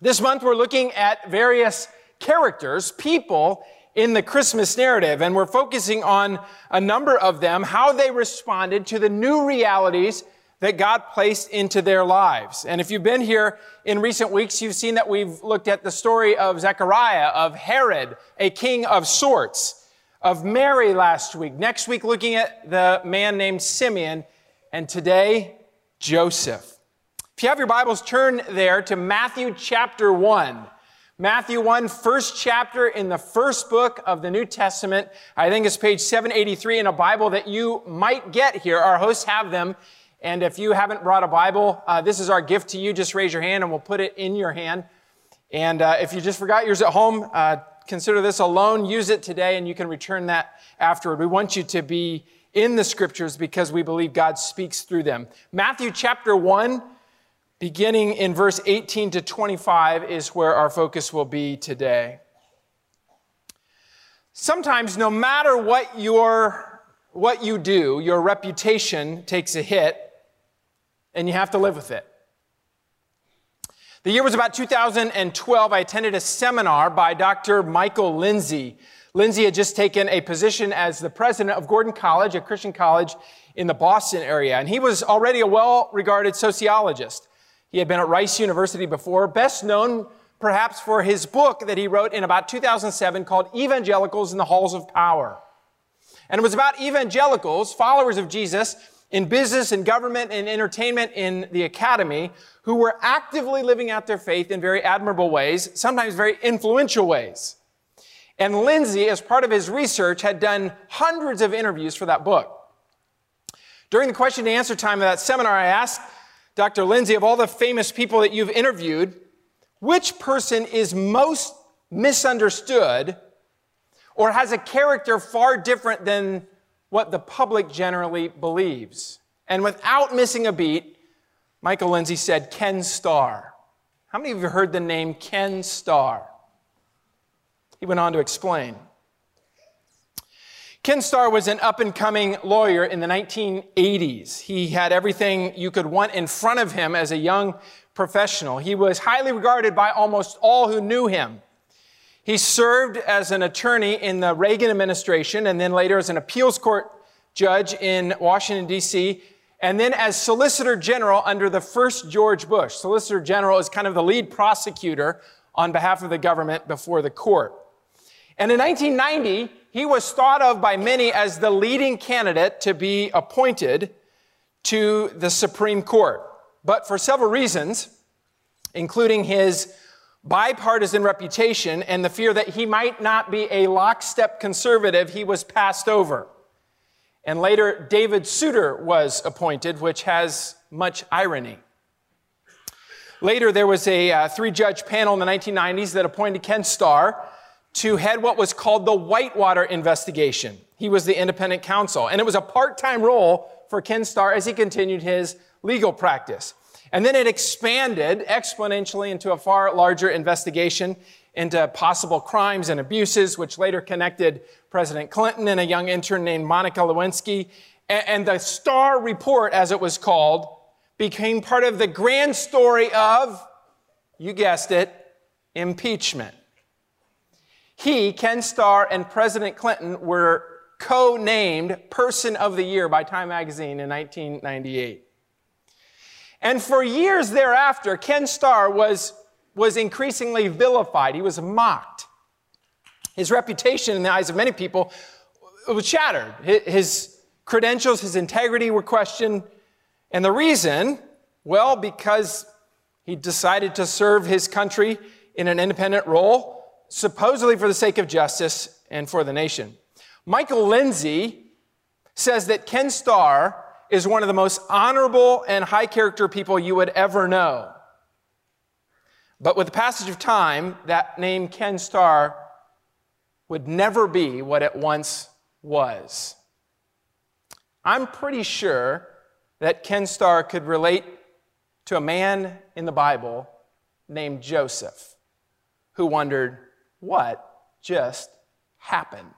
This month, we're looking at various characters, people in the Christmas narrative, and we're focusing on a number of them, how they responded to the new realities that God placed into their lives. And if you've been here in recent weeks, you've seen that we've looked at the story of Zechariah, of Herod, a king of sorts, of Mary last week. Next week, looking at the man named Simeon, and today, Joseph. If you have your Bibles, turn there to Matthew chapter 1. Matthew 1, first chapter in the first book of the New Testament. I think it's page 783 in a Bible that you might get here. Our hosts have them. And if you haven't brought a Bible, uh, this is our gift to you. Just raise your hand and we'll put it in your hand. And uh, if you just forgot yours at home, uh, consider this a loan. Use it today and you can return that afterward. We want you to be in the scriptures because we believe God speaks through them. Matthew chapter 1 beginning in verse 18 to 25 is where our focus will be today. Sometimes, no matter what, your, what you do, your reputation takes a hit and you have to live with it. The year was about 2012. I attended a seminar by Dr. Michael Lindsay. Lindsay had just taken a position as the president of Gordon College, a Christian college in the Boston area, and he was already a well regarded sociologist. He had been at Rice University before, best known perhaps for his book that he wrote in about 2007 called Evangelicals in the Halls of Power. And it was about evangelicals, followers of Jesus, in business and government and entertainment in the academy, who were actively living out their faith in very admirable ways, sometimes very influential ways. And Lindsay, as part of his research, had done hundreds of interviews for that book. During the question and answer time of that seminar, I asked Dr. Lindsay, of all the famous people that you've interviewed, which person is most misunderstood or has a character far different than what the public generally believes? And without missing a beat, Michael Lindsay said Ken Starr. How many of you heard the name Ken Starr? He went on to explain. Ken Starr was an up and coming lawyer in the 1980s. He had everything you could want in front of him as a young professional. He was highly regarded by almost all who knew him. He served as an attorney in the Reagan administration and then later as an appeals court judge in Washington, D.C., and then as Solicitor General under the first George Bush. Solicitor General is kind of the lead prosecutor on behalf of the government before the court. And in 1990, he was thought of by many as the leading candidate to be appointed to the Supreme Court. But for several reasons, including his bipartisan reputation and the fear that he might not be a lockstep conservative, he was passed over. And later, David Souter was appointed, which has much irony. Later, there was a uh, three judge panel in the 1990s that appointed Ken Starr to head what was called the Whitewater investigation. He was the independent counsel, and it was a part-time role for Ken Starr as he continued his legal practice. And then it expanded exponentially into a far larger investigation into possible crimes and abuses, which later connected President Clinton and a young intern named Monica Lewinsky. And the Starr Report, as it was called, became part of the grand story of, you guessed it, impeachment. He, Ken Starr, and President Clinton were co named Person of the Year by Time Magazine in 1998. And for years thereafter, Ken Starr was, was increasingly vilified. He was mocked. His reputation in the eyes of many people was shattered. His credentials, his integrity were questioned. And the reason, well, because he decided to serve his country in an independent role supposedly for the sake of justice and for the nation. Michael Lindsay says that Ken Starr is one of the most honorable and high character people you would ever know. But with the passage of time, that name Ken Starr would never be what it once was. I'm pretty sure that Ken Starr could relate to a man in the Bible named Joseph who wondered, what just happened.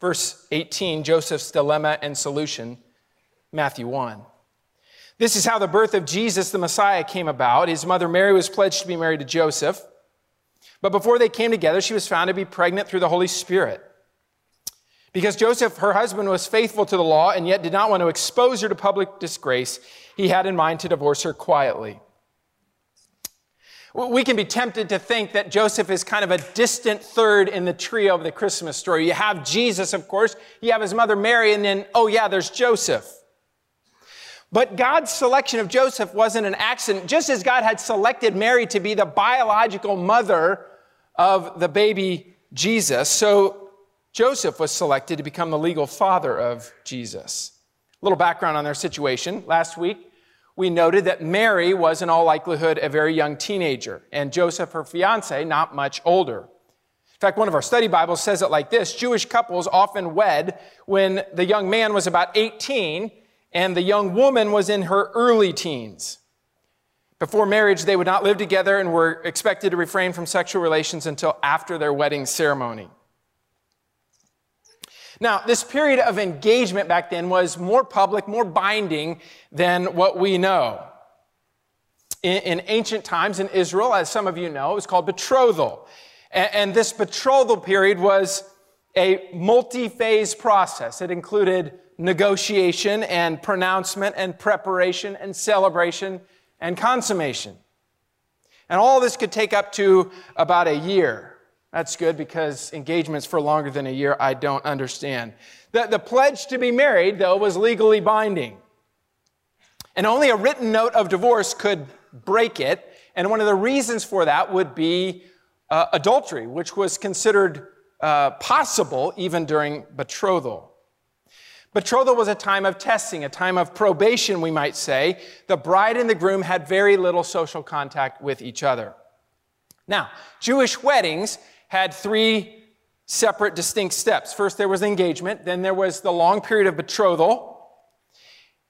Verse 18, Joseph's dilemma and solution, Matthew 1. This is how the birth of Jesus, the Messiah, came about. His mother Mary was pledged to be married to Joseph. But before they came together, she was found to be pregnant through the Holy Spirit. Because Joseph, her husband, was faithful to the law and yet did not want to expose her to public disgrace, he had in mind to divorce her quietly. We can be tempted to think that Joseph is kind of a distant third in the trio of the Christmas story. You have Jesus, of course, you have his mother Mary, and then, oh yeah, there's Joseph. But God's selection of Joseph wasn't an accident. Just as God had selected Mary to be the biological mother of the baby Jesus, so Joseph was selected to become the legal father of Jesus. A little background on their situation. Last week, we noted that Mary was, in all likelihood, a very young teenager, and Joseph, her fiance, not much older. In fact, one of our study Bibles says it like this Jewish couples often wed when the young man was about 18 and the young woman was in her early teens. Before marriage, they would not live together and were expected to refrain from sexual relations until after their wedding ceremony. Now, this period of engagement back then was more public, more binding than what we know. In, in ancient times in Israel, as some of you know, it was called betrothal. And, and this betrothal period was a multi phase process. It included negotiation and pronouncement and preparation and celebration and consummation. And all this could take up to about a year. That's good because engagements for longer than a year I don't understand. The, the pledge to be married, though, was legally binding. And only a written note of divorce could break it. And one of the reasons for that would be uh, adultery, which was considered uh, possible even during betrothal. Betrothal was a time of testing, a time of probation, we might say. The bride and the groom had very little social contact with each other. Now, Jewish weddings had three separate, distinct steps. First, there was engagement, then, there was the long period of betrothal,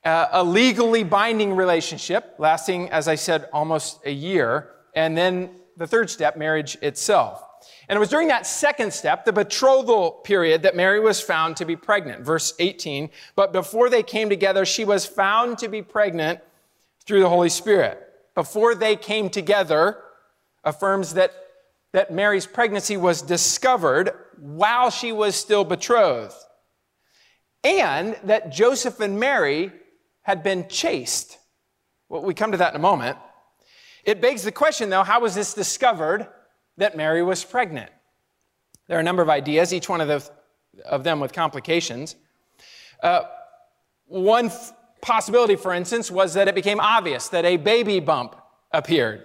uh, a legally binding relationship lasting, as I said, almost a year, and then the third step, marriage itself. And it was during that second step, the betrothal period, that Mary was found to be pregnant. Verse 18. But before they came together, she was found to be pregnant through the Holy Spirit. Before they came together affirms that, that Mary's pregnancy was discovered while she was still betrothed. And that Joseph and Mary had been chaste. Well, we come to that in a moment. It begs the question, though, how was this discovered? that Mary was pregnant. There are a number of ideas, each one of, the, of them with complications. Uh, one f- possibility, for instance, was that it became obvious that a baby bump appeared.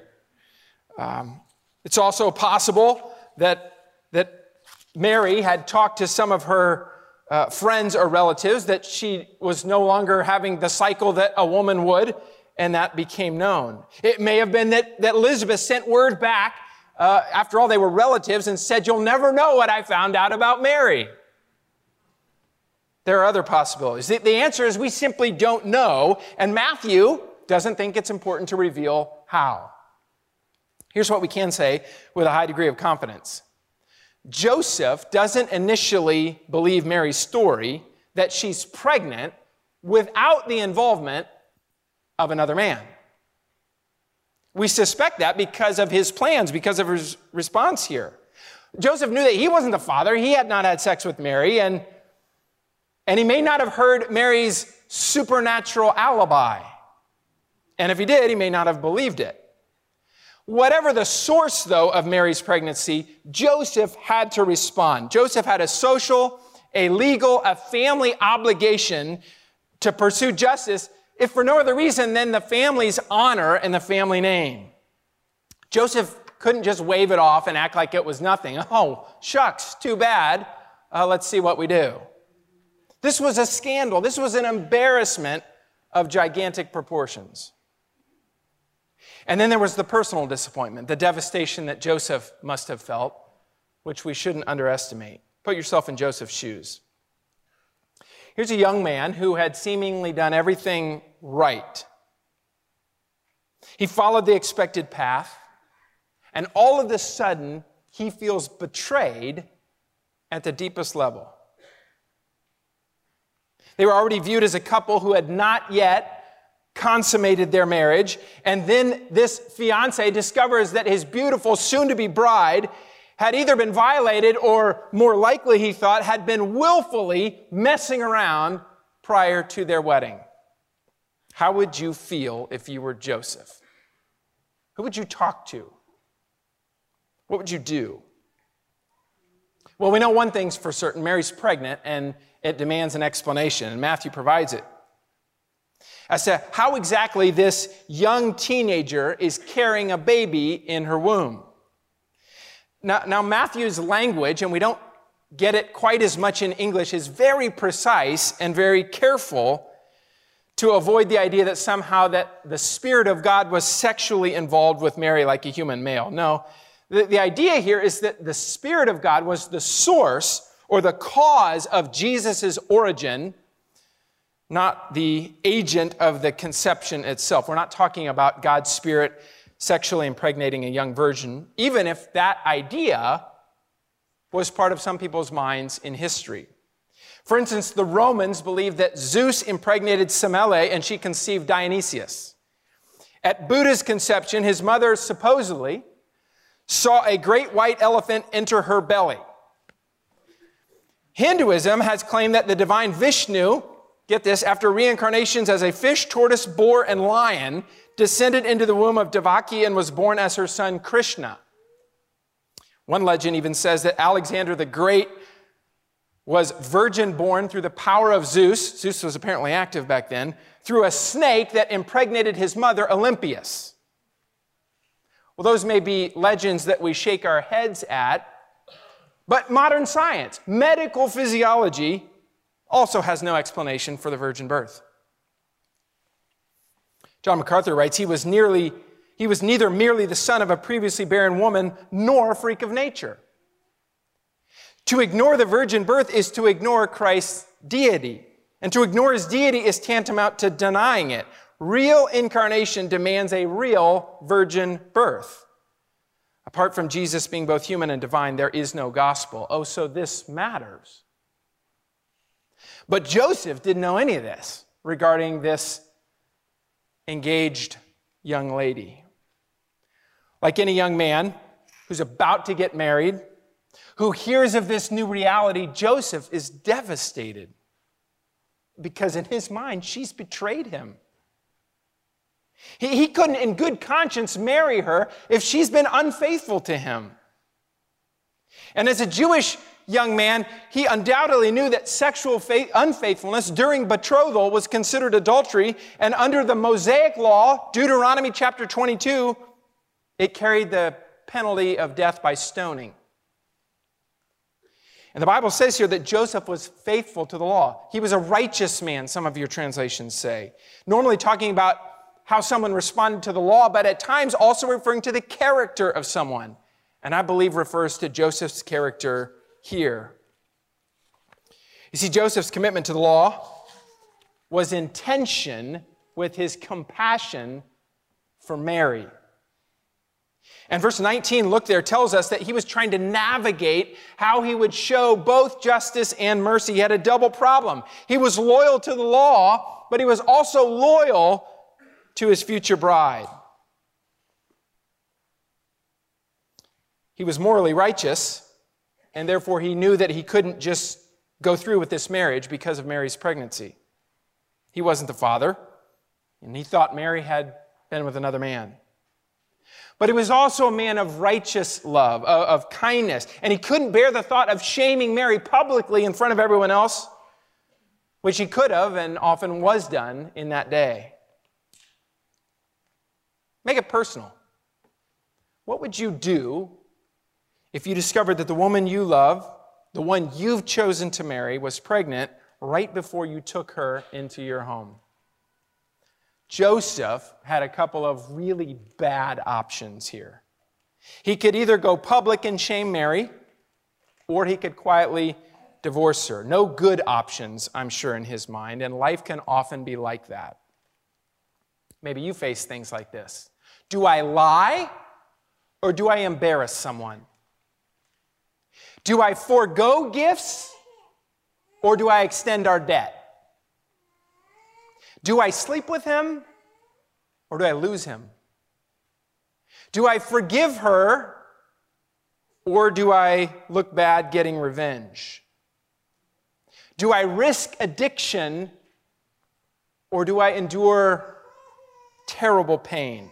Um, it's also possible that, that Mary had talked to some of her uh, friends or relatives that she was no longer having the cycle that a woman would, and that became known. It may have been that, that Elizabeth sent word back uh, after all, they were relatives and said, You'll never know what I found out about Mary. There are other possibilities. The, the answer is we simply don't know, and Matthew doesn't think it's important to reveal how. Here's what we can say with a high degree of confidence Joseph doesn't initially believe Mary's story that she's pregnant without the involvement of another man. We suspect that because of his plans, because of his response here. Joseph knew that he wasn't the father. He had not had sex with Mary, and, and he may not have heard Mary's supernatural alibi. And if he did, he may not have believed it. Whatever the source, though, of Mary's pregnancy, Joseph had to respond. Joseph had a social, a legal, a family obligation to pursue justice if for no other reason than the family's honor and the family name. Joseph couldn't just wave it off and act like it was nothing. Oh, shucks, too bad. Uh, let's see what we do. This was a scandal. This was an embarrassment of gigantic proportions. And then there was the personal disappointment, the devastation that Joseph must have felt, which we shouldn't underestimate. Put yourself in Joseph's shoes. Here's a young man who had seemingly done everything right. He followed the expected path, and all of a sudden, he feels betrayed at the deepest level. They were already viewed as a couple who had not yet consummated their marriage. And then this fiance discovers that his beautiful, soon to be bride had either been violated or, more likely, he thought, had been willfully messing around prior to their wedding. How would you feel if you were Joseph? Who would you talk to? What would you do? Well, we know one thing's for certain Mary's pregnant, and it demands an explanation, and Matthew provides it. As to how exactly this young teenager is carrying a baby in her womb. Now, now, Matthew's language, and we don't get it quite as much in English, is very precise and very careful to avoid the idea that somehow that the Spirit of God was sexually involved with Mary like a human male. No, the, the idea here is that the Spirit of God was the source or the cause of Jesus' origin, not the agent of the conception itself. We're not talking about God's Spirit sexually impregnating a young virgin, even if that idea was part of some people's minds in history. For instance, the Romans believed that Zeus impregnated Semele and she conceived Dionysius. At Buddha's conception, his mother supposedly saw a great white elephant enter her belly. Hinduism has claimed that the divine Vishnu, get this, after reincarnations as a fish, tortoise, boar, and lion, descended into the womb of Devaki and was born as her son Krishna. One legend even says that Alexander the Great was virgin born through the power of Zeus. Zeus was apparently active back then, through a snake that impregnated his mother, Olympias. Well, those may be legends that we shake our heads at, but modern science, medical physiology, also has no explanation for the virgin birth. John MacArthur writes, he was nearly he was neither merely the son of a previously barren woman nor a freak of nature. To ignore the virgin birth is to ignore Christ's deity. And to ignore his deity is tantamount to denying it. Real incarnation demands a real virgin birth. Apart from Jesus being both human and divine, there is no gospel. Oh, so this matters. But Joseph didn't know any of this regarding this engaged young lady. Like any young man who's about to get married, who hears of this new reality, Joseph is devastated because in his mind, she's betrayed him. He, he couldn't, in good conscience, marry her if she's been unfaithful to him. And as a Jewish young man, he undoubtedly knew that sexual faith, unfaithfulness during betrothal was considered adultery, and under the Mosaic law, Deuteronomy chapter 22, it carried the penalty of death by stoning. And the Bible says here that Joseph was faithful to the law. He was a righteous man, some of your translations say. Normally talking about how someone responded to the law, but at times also referring to the character of someone. And I believe refers to Joseph's character here. You see, Joseph's commitment to the law was in tension with his compassion for Mary. And verse 19, look there, tells us that he was trying to navigate how he would show both justice and mercy. He had a double problem. He was loyal to the law, but he was also loyal to his future bride. He was morally righteous, and therefore he knew that he couldn't just go through with this marriage because of Mary's pregnancy. He wasn't the father, and he thought Mary had been with another man. But he was also a man of righteous love, uh, of, kindness, and he couldn't bear the thought of shaming Mary publicly in front of everyone else, which he could have and often was done in that day. Make it personal. What would you do if you discovered that the woman you love, the one you've chosen to marry, was pregnant right before you took her into your home. Joseph had a couple of really bad options here. He could either go public and shame Mary, or he could quietly divorce her. No good options, I'm sure, in his mind, and life can often be like that. Maybe you face things like this. Do I lie or do I embarrass someone? Do I forego gifts or do I extend our debt? Do I sleep with him or do I lose him? Do I forgive her or do I look bad getting revenge? Do I risk addiction or do I endure terrible pain?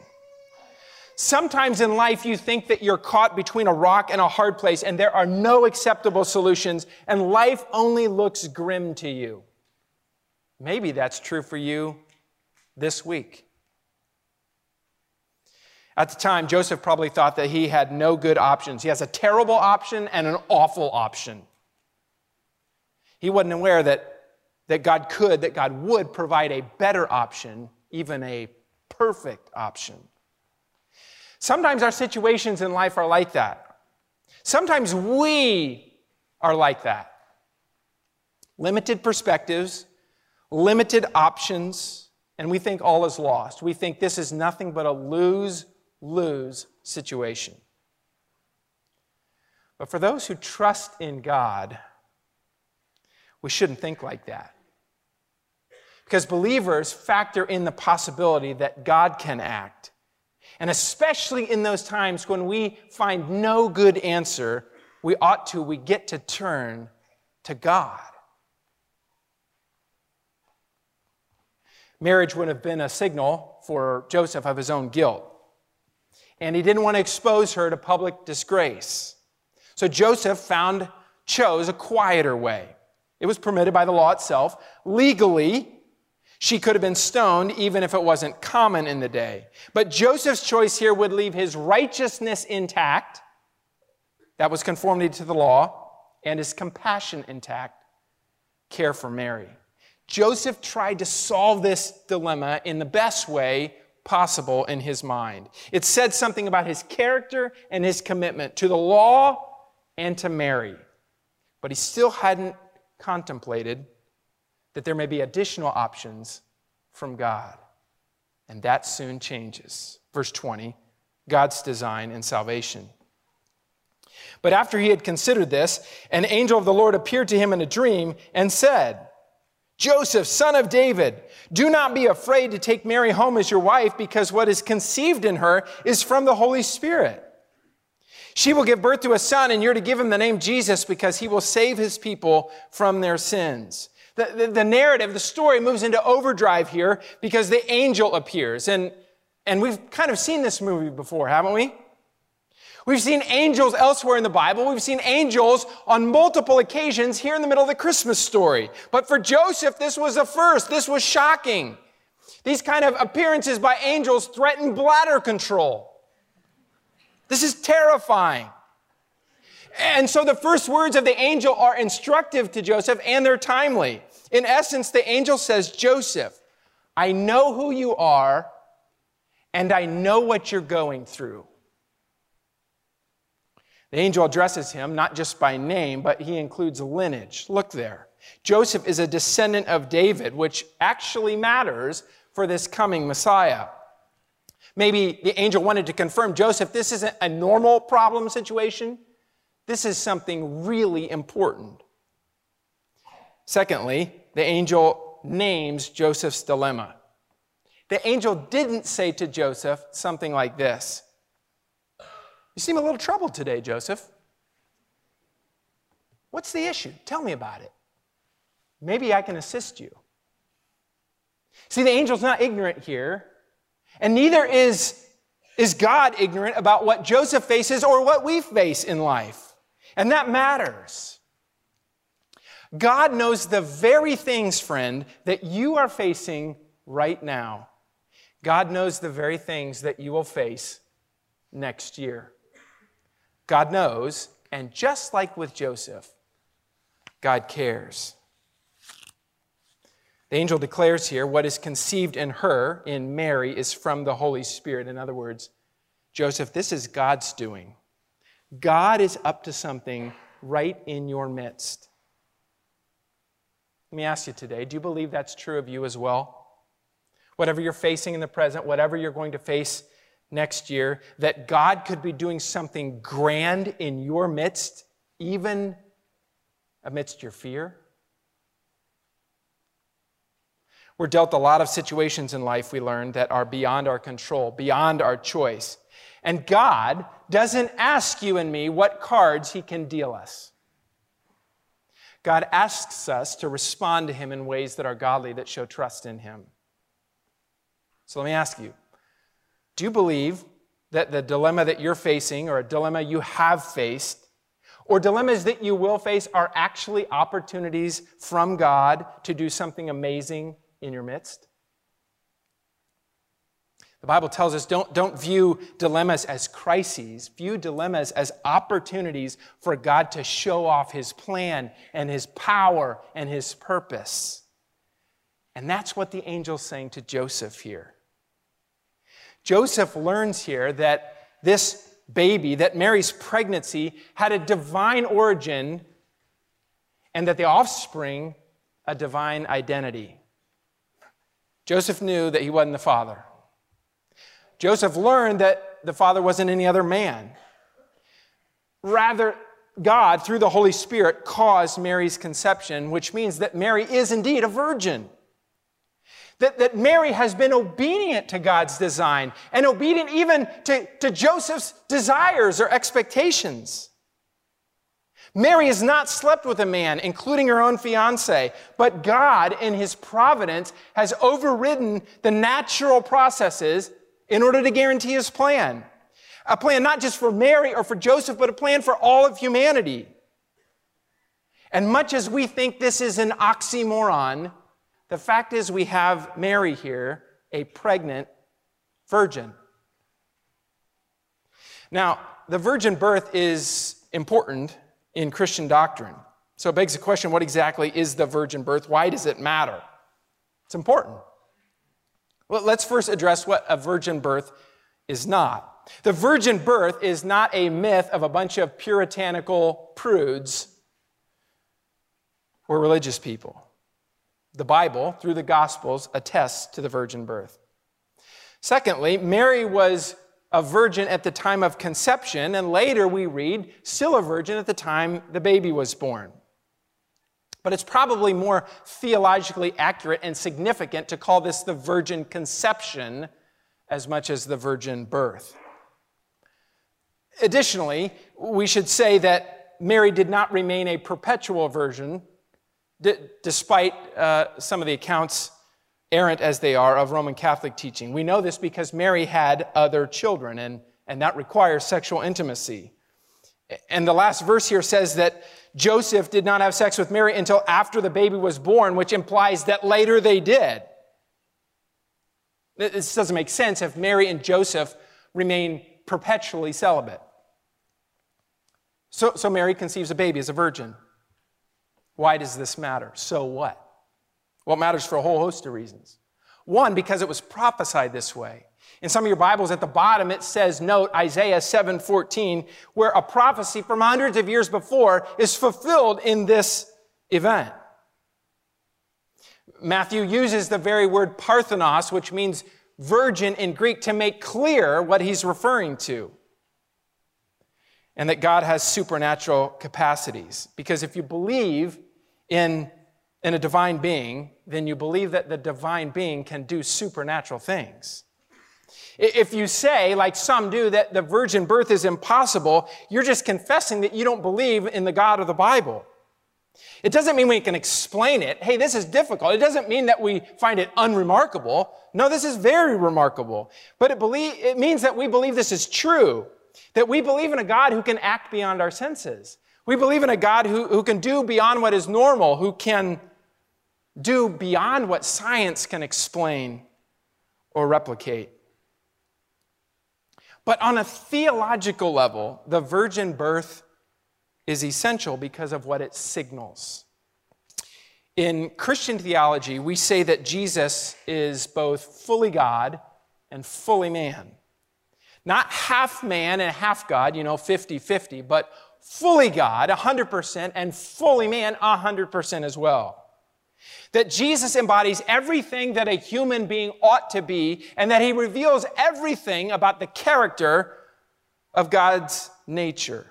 Sometimes in life, you think that you're caught between a rock and a hard place, and there are no acceptable solutions, and life only looks grim to you. Maybe that's true for you this week. At the time, Joseph probably thought that he had no good options. He has a terrible option and an awful option. He wasn't aware that, that God could, that God would provide a better option, even a perfect option. Sometimes our situations in life are like that. Sometimes we are like that. Limited perspectives, limited options, and we think all is lost. We think this is nothing but a lose lose situation. But for those who trust in God, we shouldn't think like that. Because believers factor in the possibility that God can act and especially in those times when we find no good answer, we ought to, we get to turn to God. Marriage would have been a signal for Joseph of his own guilt. And he didn't want to expose her to public disgrace. So Joseph found, chose a quieter way. It was permitted by the law itself. Legally, she could have been stoned even if it wasn't common in the day. But Joseph's choice here would leave his righteousness intact. That was conformity to the law, and his compassion intact. Care for Mary. Joseph tried to solve this dilemma in the best way possible in his mind. It said something about his character and his commitment to the law and to Mary. But he still hadn't contemplated that there may be additional options from God. And that soon changes. Verse 20 God's design and salvation. But after he had considered this, an angel of the Lord appeared to him in a dream and said, Joseph, son of David, do not be afraid to take Mary home as your wife, because what is conceived in her is from the Holy Spirit. She will give birth to a son, and you're to give him the name Jesus, because he will save his people from their sins. The, the, the, narrative, the story moves into overdrive here because the angel appears. And, and we've kind of seen this movie before, haven't we? We've seen angels elsewhere in the Bible. We've seen angels on multiple occasions here in the middle of the Christmas story. But for Joseph, this was the first. This was shocking. These kind of appearances by angels threaten bladder control. This is terrifying. And so the first words of the angel are instructive to Joseph and they're timely. In essence, the angel says, Joseph, I know who you are and I know what you're going through. The angel addresses him not just by name, but he includes lineage. Look there. Joseph is a descendant of David, which actually matters for this coming Messiah. Maybe the angel wanted to confirm Joseph, this isn't a normal problem situation. This is something really important. Secondly, the angel names Joseph's dilemma. The angel didn't say to Joseph something like this You seem a little troubled today, Joseph. What's the issue? Tell me about it. Maybe I can assist you. See, the angel's not ignorant here, and neither is, is God ignorant about what Joseph faces or what we face in life. And that matters. God knows the very things, friend, that you are facing right now. God knows the very things that you will face next year. God knows, and just like with Joseph, God cares. The angel declares here what is conceived in her, in Mary, is from the Holy Spirit. In other words, Joseph, this is God's doing. God is up to something right in your midst. Let me ask you today do you believe that's true of you as well? Whatever you're facing in the present, whatever you're going to face next year, that God could be doing something grand in your midst, even amidst your fear? We're dealt a lot of situations in life, we learn, that are beyond our control, beyond our choice. And God doesn't ask you and me what cards He can deal us. God asks us to respond to Him in ways that are godly, that show trust in Him. So let me ask you do you believe that the dilemma that you're facing, or a dilemma you have faced, or dilemmas that you will face, are actually opportunities from God to do something amazing in your midst? The Bible tells us don't, don't view dilemmas as crises, view dilemmas as opportunities for God to show off his plan and his power and his purpose. And that's what the angel's saying to Joseph here. Joseph learns here that this baby, that Mary's pregnancy, had a divine origin and that the offspring, a divine identity. Joseph knew that he wasn't the father. Joseph learned that the father wasn't any other man. Rather, God, through the Holy Spirit, caused Mary's conception, which means that Mary is indeed a virgin. That, that Mary has been obedient to God's design and obedient even to, to Joseph's desires or expectations. Mary has not slept with a man, including her own fiance, but God, in his providence, has overridden the natural processes in order to guarantee his plan. A plan not just for Mary or for Joseph, but a plan for all of humanity. And much as we think this is an oxymoron, the fact is we have Mary here, a pregnant virgin. Now, the virgin birth is important in Christian doctrine. So it begs the question what exactly is the virgin birth? Why does it matter? It's important. Well, let's first address what a virgin birth is not. The virgin birth is not a myth of a bunch of puritanical prudes or religious people. The Bible, through the Gospels, attests to the virgin birth. Secondly, Mary was a virgin at the time of conception, and later we read, still a virgin at the time the baby was born. But it's probably more theologically accurate and significant to call this the virgin conception as much as the virgin birth. Additionally, we should say that Mary did not remain a perpetual virgin, d- despite uh, some of the accounts errant as they are of Roman Catholic teaching. We know this because Mary had other children, and, and that requires sexual intimacy. And the last verse here says that Joseph did not have sex with Mary until after the baby was born, which implies that later they did. This doesn't make sense if Mary and Joseph remain perpetually celibate. So, so Mary conceives a baby as a virgin. Why does this matter? So what? Well, it matters for a whole host of reasons. One, because it was prophesied this way. In some of your Bibles at the bottom, it says, note Isaiah 7:14, where a prophecy from hundreds of years before is fulfilled in this event. Matthew uses the very word parthenos, which means virgin in Greek, to make clear what he's referring to. And that God has supernatural capacities. Because if you believe in in a divine being, then you believe that the divine being can do supernatural things. If you say, like some do, that the virgin birth is impossible, you're just confessing that you don't believe in the God of the Bible. It doesn't mean we can explain it. Hey, this is difficult. It doesn't mean that we find it unremarkable. No, this is very remarkable. But it, believe, it means that we believe this is true, that we believe in a God who can act beyond our senses. We believe in a God who, who can do beyond what is normal, who can do beyond what science can explain or replicate. But on a theological level, the virgin birth is essential because of what it signals. In Christian theology, we say that Jesus is both fully God and fully man. Not half man and half God, you know, 50 50, but fully God, 100%, and fully man, 100% as well. That Jesus embodies everything that a human being ought to be, and that he reveals everything about the character of God's nature.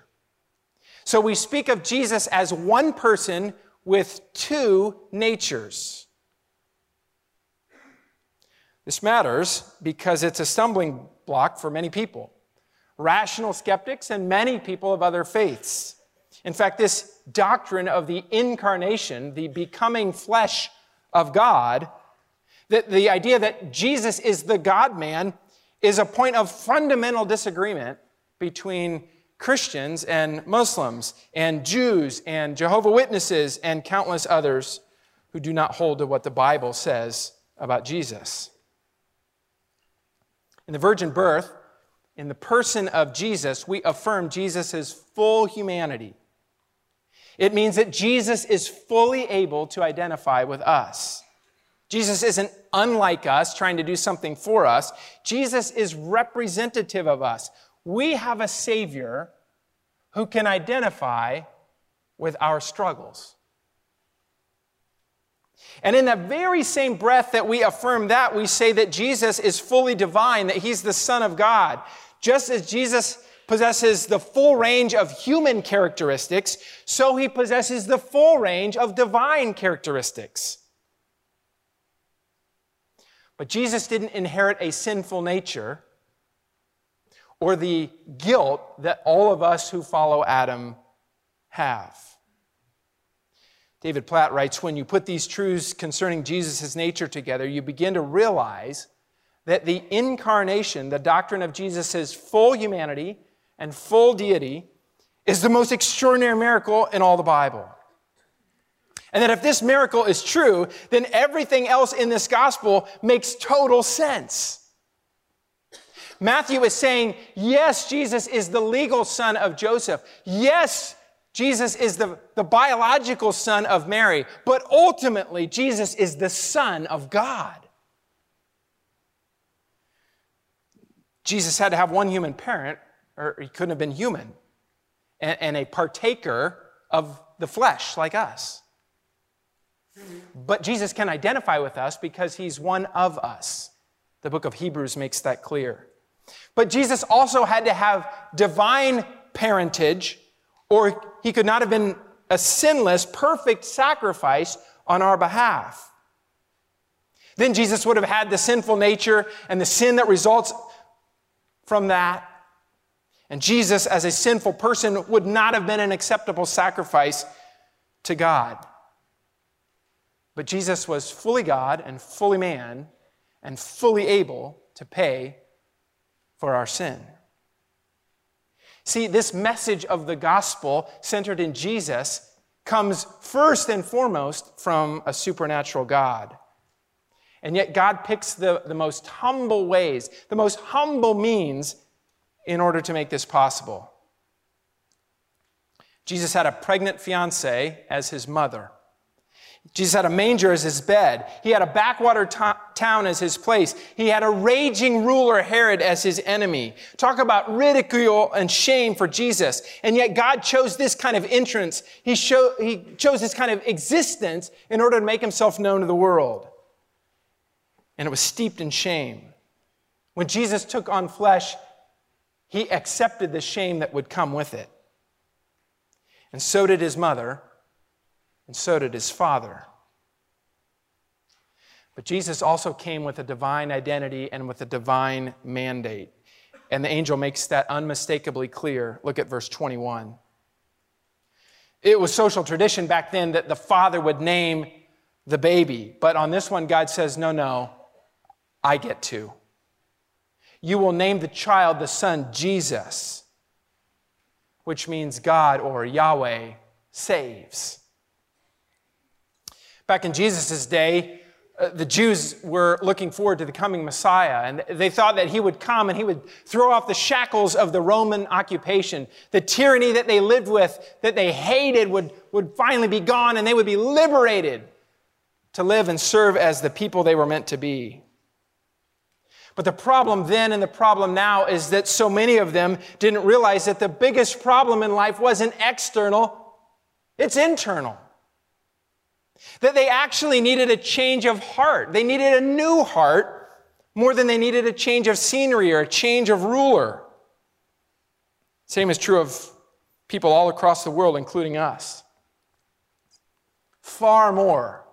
So we speak of Jesus as one person with two natures. This matters because it's a stumbling block for many people rational skeptics and many people of other faiths. In fact, this doctrine of the incarnation, the becoming flesh of God, that the idea that Jesus is the God man, is a point of fundamental disagreement between Christians and Muslims and Jews and Jehovah Witnesses and countless others who do not hold to what the Bible says about Jesus. In the virgin birth, in the person of Jesus, we affirm Jesus' full humanity. It means that Jesus is fully able to identify with us. Jesus isn't unlike us, trying to do something for us. Jesus is representative of us. We have a Savior who can identify with our struggles. And in the very same breath that we affirm that, we say that Jesus is fully divine, that he's the Son of God. Just as Jesus possesses the full range of human characteristics, so he possesses the full range of divine characteristics. But Jesus didn't inherit a sinful nature or the guilt that all of us who follow Adam have. David Platt writes When you put these truths concerning Jesus' nature together, you begin to realize that the incarnation, the doctrine of Jesus' full humanity and full deity, is the most extraordinary miracle in all the Bible. And that if this miracle is true, then everything else in this gospel makes total sense. Matthew is saying, yes, Jesus is the legal son of Joseph. Yes, Jesus is the, the biological son of Mary, but ultimately, Jesus is the Son of God. Jesus had to have one human parent, or he couldn't have been human, and, and a partaker of the flesh like us. But Jesus can identify with us because he's one of us. The book of Hebrews makes that clear. But Jesus also had to have divine parentage or he could not have been a sinless, perfect sacrifice on our behalf. Then Jesus would have had the sinful nature and the sin that results from that. And Jesus, as a sinful person, would not have been an acceptable sacrifice to God. But Jesus was fully God and fully man and fully able to pay for our sin. See, this message of the gospel centered in Jesus comes first and foremost from a supernatural God. And yet, God picks the, the most humble ways, the most humble means in order to make this possible. Jesus had a pregnant fiancee as his mother. Jesus had a manger as his bed. He had a backwater town as his place. He had a raging ruler, Herod, as his enemy. Talk about ridicule and shame for Jesus. And yet God chose this kind of entrance. He, he chose this kind of existence in order to make himself known to the world. And it was steeped in shame. When Jesus took on flesh, he accepted the shame that would come with it. And so did his mother and so did his father. But Jesus also came with a divine identity and with a divine mandate. And the angel makes that unmistakably clear. Look at verse 21. It was social tradition back then that the father would name the baby. But on this one, God says, no, no, I get to. You will name the child the son Jesus, which means God or Yahweh saves. Back in Jesus' day, uh, the Jews were looking forward to the coming Messiah, and they thought that he would come and he would throw off the shackles of the Roman occupation. The tyranny that they lived with, that they hated, would, would finally be gone, and they would be liberated to live and serve as the people they were meant to be. But the problem then and the problem now is that so many of them didn't realize that the biggest problem in life wasn't external, it's internal. That they actually needed a change of heart. They needed a new heart more than they needed a change of scenery or a change of ruler. Same is true of people all across the world, including us. Far more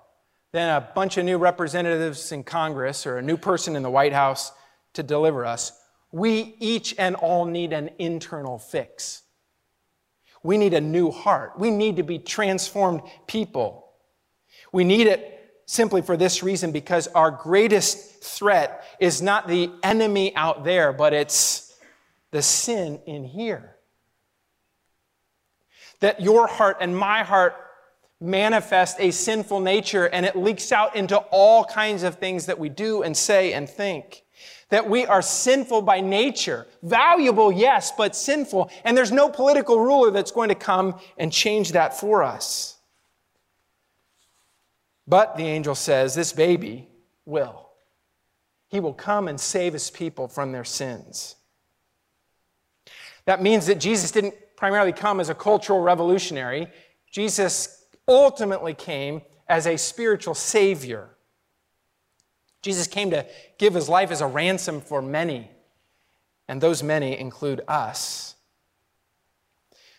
than a bunch of new representatives in Congress or a new person in the White House to deliver us. We each and all need an internal fix. We need a new heart. We need to be transformed people. We need it simply for this reason because our greatest threat is not the enemy out there, but it's the sin in here. That your heart and my heart manifest a sinful nature and it leaks out into all kinds of things that we do and say and think. That we are sinful by nature. Valuable, yes, but sinful. And there's no political ruler that's going to come and change that for us. But the angel says, this baby will. He will come and save his people from their sins. That means that Jesus didn't primarily come as a cultural revolutionary. Jesus ultimately came as a spiritual savior. Jesus came to give his life as a ransom for many, and those many include us.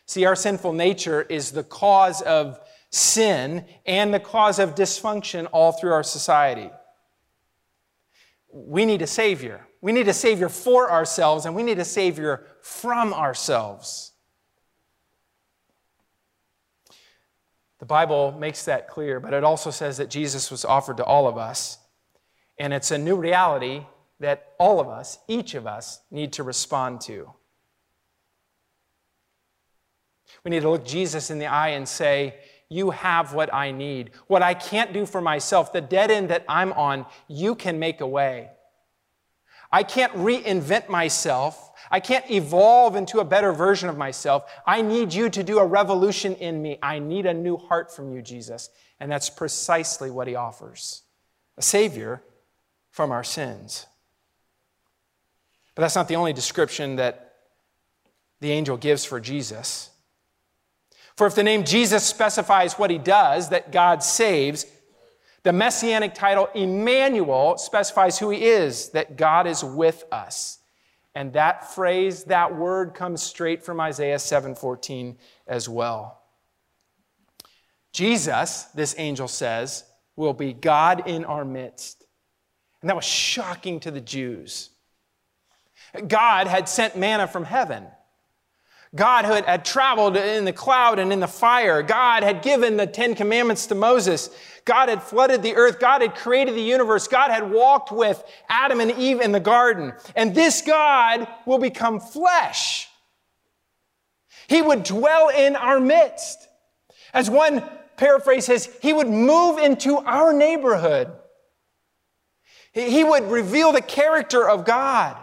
See, our sinful nature is the cause of sin and the cause of dysfunction all through our society. We need a Savior. We need a Savior for ourselves, and we need a Savior from ourselves. The Bible makes that clear, but it also says that Jesus was offered to all of us. And it's a new reality that all of us, each of us, need to respond to. We need to look Jesus in the eye and say, You have what I need. What I can't do for myself, the dead end that I'm on, you can make a way. I can't reinvent myself. I can't evolve into a better version of myself. I need you to do a revolution in me. I need a new heart from you, Jesus. And that's precisely what he offers a Savior from our sins. But that's not the only description that the angel gives for Jesus. For if the name Jesus specifies what he does, that God saves, the messianic title Emmanuel specifies who he is, that God is with us. And that phrase, that word comes straight from Isaiah 7:14 as well. Jesus, this angel says, will be God in our midst. And that was shocking to the Jews. God had sent manna from heaven. God had, had, traveled in the cloud and in the fire. God had given the Ten Commandments to Moses. God had flooded the earth. God had created the universe. God had walked with Adam and Eve in the garden. And this God will become flesh. He would dwell in our midst. As one paraphrase says, He would move into our neighborhood. He would reveal the character of God.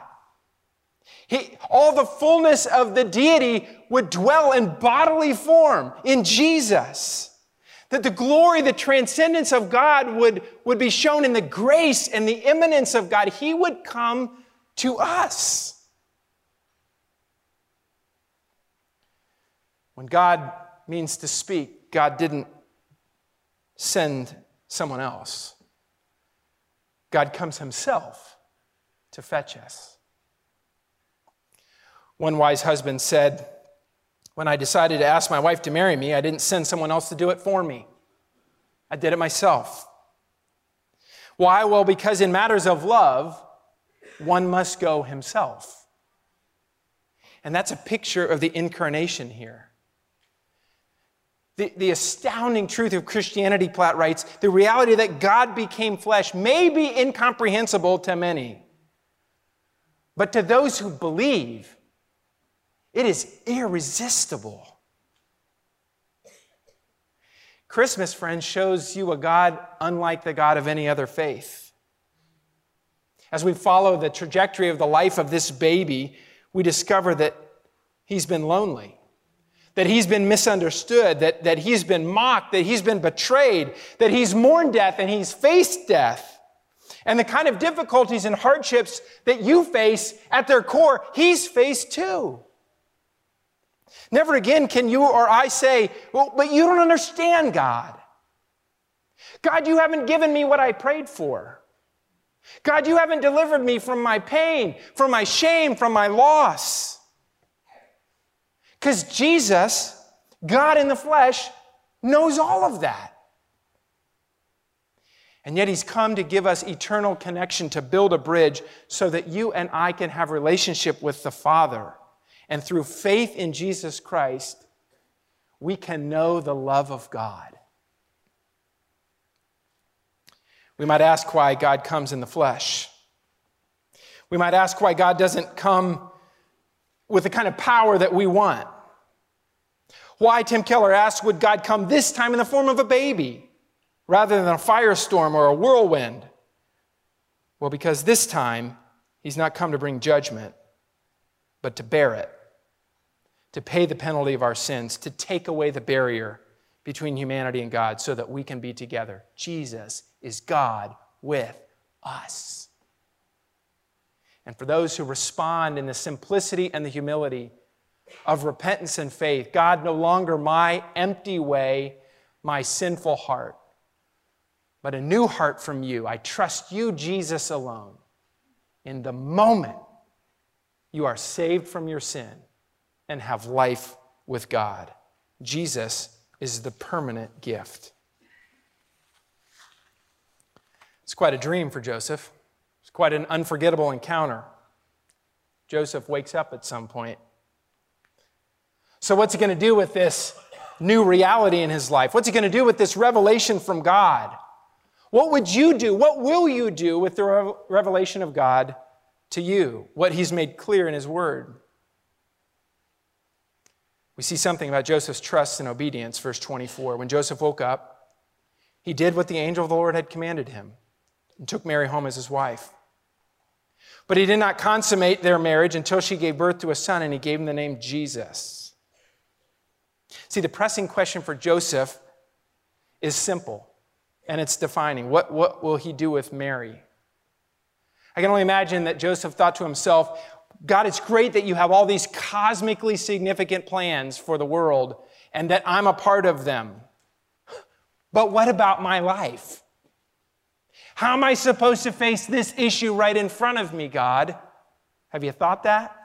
He, all the fullness of the deity would dwell in bodily form in Jesus. That the glory, the transcendence of God would, would be shown in the grace and the immanence of God. He would come to us. When God means to speak, God didn't send someone else. God comes himself to fetch us. One wise husband said, When I decided to ask my wife to marry me, I didn't send someone else to do it for me. I did it myself. Why? Well, because in matters of love, one must go himself. And that's a picture of the incarnation here. The, the astounding truth of Christianity, Platt writes, the reality that God became flesh may be incomprehensible to many. But to those who believe, it is irresistible. Christmas, friends, shows you a God unlike the God of any other faith. As we follow the trajectory of the life of this baby, we discover that he's been lonely, that he's been misunderstood, that, that he's been mocked, that he's been betrayed, that he's mourned death and he's faced death. And the kind of difficulties and hardships that you face at their core, he's faced too. Never again can you or I say, well, but you don't understand God. God, you haven't given me what I prayed for. God, you haven't delivered me from my pain, from my shame, from my loss. Because Jesus, God in the flesh, knows all of that. And yet he's come to give us eternal connection to build a bridge so that you and I can have relationship with the Father. And through faith in Jesus Christ, we can know the love of God. We might ask why God comes in the flesh. We might ask why God doesn't come with the kind of power that we want. Why, Tim Keller asked, would God come this time in the form of a baby rather than a firestorm or a whirlwind? Well, because this time he's not come to bring judgment, but to bear it, to pay the penalty of our sins, to take away the barrier between humanity and God so that we can be together. Jesus is God with us. And for those who respond in the simplicity and the humility of repentance and faith, God, no longer my empty way, my sinful heart, but a new heart from you. I trust you, Jesus, alone. In the moment you are saved from your sin and have life with God, Jesus is the permanent gift. It's quite a dream for Joseph. It's quite an unforgettable encounter. Joseph wakes up at some point. So, what's he going to do with this new reality in his life? What's he going to do with this revelation from God? What would you do? What will you do with the revelation of God to you? What he's made clear in his word? We see something about Joseph's trust and obedience, verse 24. When Joseph woke up, he did what the angel of the Lord had commanded him and took Mary home as his wife. But he did not consummate their marriage until she gave birth to a son, and he gave him the name Jesus. See, the pressing question for Joseph is simple, and it's defining. What, what will he do with Mary? I can only imagine that Joseph thought to himself, God, it's great that you have all these cosmically significant plans for the world and that I'm a part of them. But what about my life? How am I supposed to face this issue right in front of me, God? Have you thought that?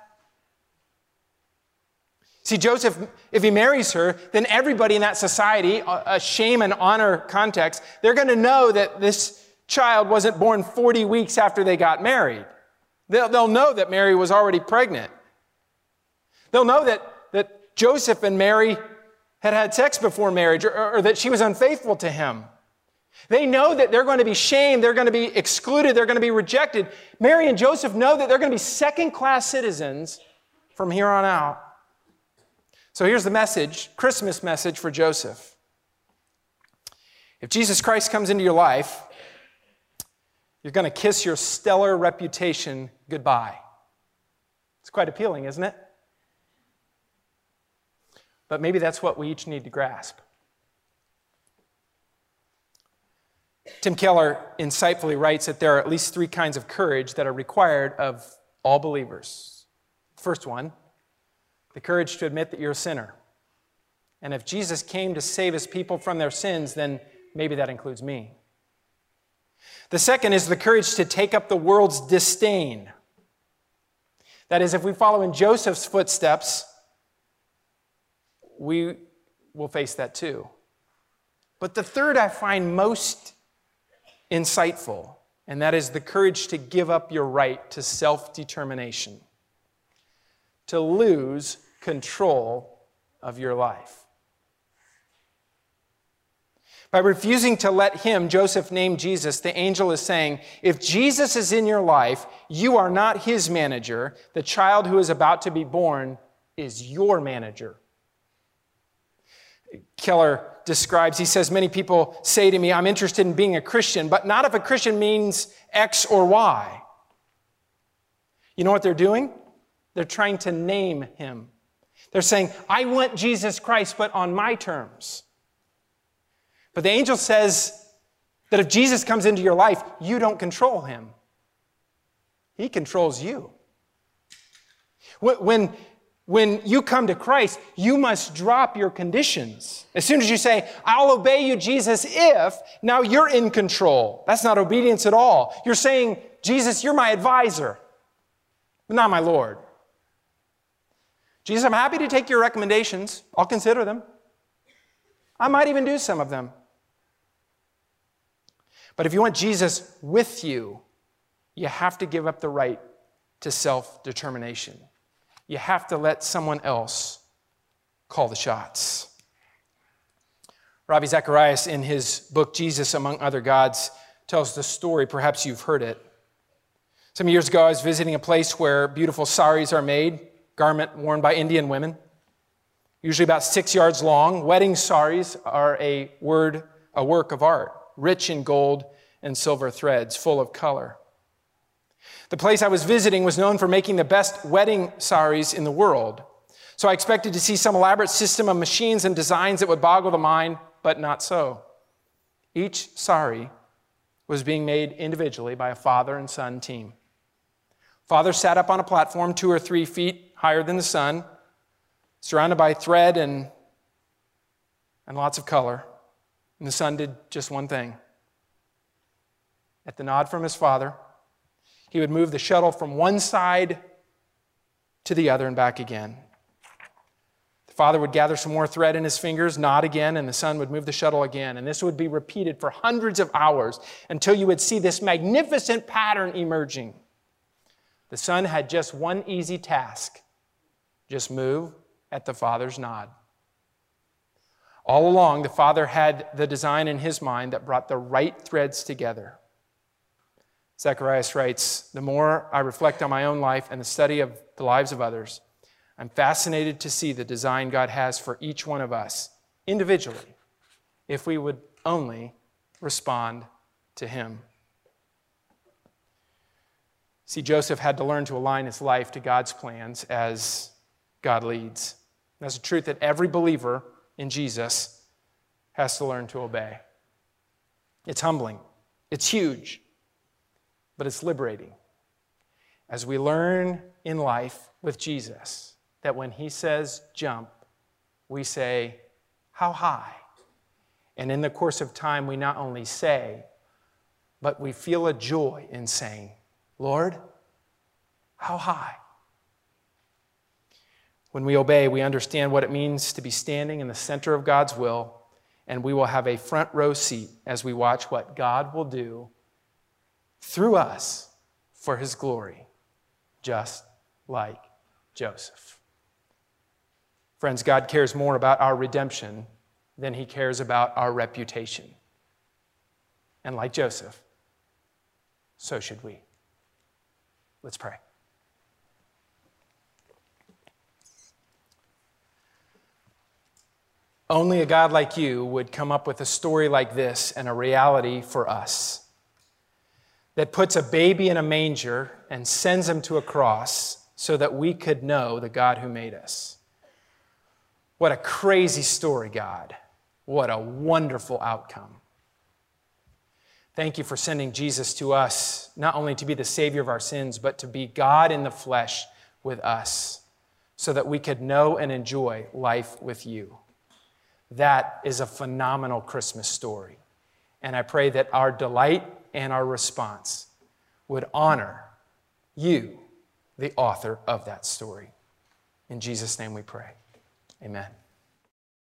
See, Joseph, if he marries her, then everybody in that society, a shame and honor context, they're going to know that this child wasn't born 40 weeks after they got married. They'll, they'll know that Mary was already pregnant. They'll know that, that Joseph and Mary had had sex before marriage or, or that she was unfaithful to him. They know that they're going to be shamed, they're going to be excluded, they're going to be rejected. Mary and Joseph know that they're going to be second class citizens from here on out. So here's the message Christmas message for Joseph. If Jesus Christ comes into your life, you're going to kiss your stellar reputation goodbye. It's quite appealing, isn't it? But maybe that's what we each need to grasp. Tim Keller insightfully writes that there are at least three kinds of courage that are required of all believers. First one, the courage to admit that you're a sinner. And if Jesus came to save his people from their sins, then maybe that includes me. The second is the courage to take up the world's disdain. That is, if we follow in Joseph's footsteps, we will face that too. But the third I find most insightful, and that is the courage to give up your right to self determination, to lose control of your life. By refusing to let him, Joseph, name Jesus, the angel is saying, if Jesus is in your life, you are not his manager. The child who is about to be born is your manager. Keller describes, he says, Many people say to me, I'm interested in being a Christian, but not if a Christian means X or Y. You know what they're doing? They're trying to name him. They're saying, I want Jesus Christ, but on my terms. But the angel says that if Jesus comes into your life, you don't control him, he controls you. When, when you come to Christ, you must drop your conditions. As soon as you say, I'll obey you, Jesus, if, now you're in control. That's not obedience at all. You're saying, Jesus, you're my advisor, but not my Lord. Jesus, I'm happy to take your recommendations. I'll consider them. I might even do some of them. But if you want Jesus with you, you have to give up the right to self determination. You have to let someone else call the shots. Ravi Zacharias, in his book Jesus Among Other Gods, tells the story. Perhaps you've heard it. Some years ago, I was visiting a place where beautiful saris are made, garment worn by Indian women, usually about six yards long. Wedding saris are a word, a work of art, rich in gold and silver threads, full of color. The place I was visiting was known for making the best wedding saris in the world. So I expected to see some elaborate system of machines and designs that would boggle the mind, but not so. Each sari was being made individually by a father and son team. Father sat up on a platform two or three feet higher than the son, surrounded by thread and, and lots of color. And the son did just one thing. At the nod from his father, he would move the shuttle from one side to the other and back again. The father would gather some more thread in his fingers, nod again, and the son would move the shuttle again. And this would be repeated for hundreds of hours until you would see this magnificent pattern emerging. The son had just one easy task just move at the father's nod. All along, the father had the design in his mind that brought the right threads together. Zacharias writes The more I reflect on my own life and the study of the lives of others, I'm fascinated to see the design God has for each one of us individually, if we would only respond to Him. See, Joseph had to learn to align his life to God's plans as God leads. That's a truth that every believer in Jesus has to learn to obey. It's humbling, it's huge but it's liberating. As we learn in life with Jesus that when he says jump, we say, How high? And in the course of time, we not only say, but we feel a joy in saying, Lord, how high? When we obey, we understand what it means to be standing in the center of God's will, and we will have a front row seat as we watch what God will do through us for his glory, just like Joseph. Friends, God cares more about our redemption than he cares about our reputation. And like Joseph, so should we. Let's pray. Only a God like you would come up with a story like this and a reality for us that puts a baby in a manger and sends him to a cross so that we could know the God who made us. What a crazy story, God. What a wonderful outcome. Thank you for sending Jesus to us, not only to be the Savior of our sins, but to be God in the flesh with us, so that we could know and enjoy life with you. That is a phenomenal Christmas story. And I pray that our delight and our response would honor you, the author of that story. In Jesus' name we pray. Amen.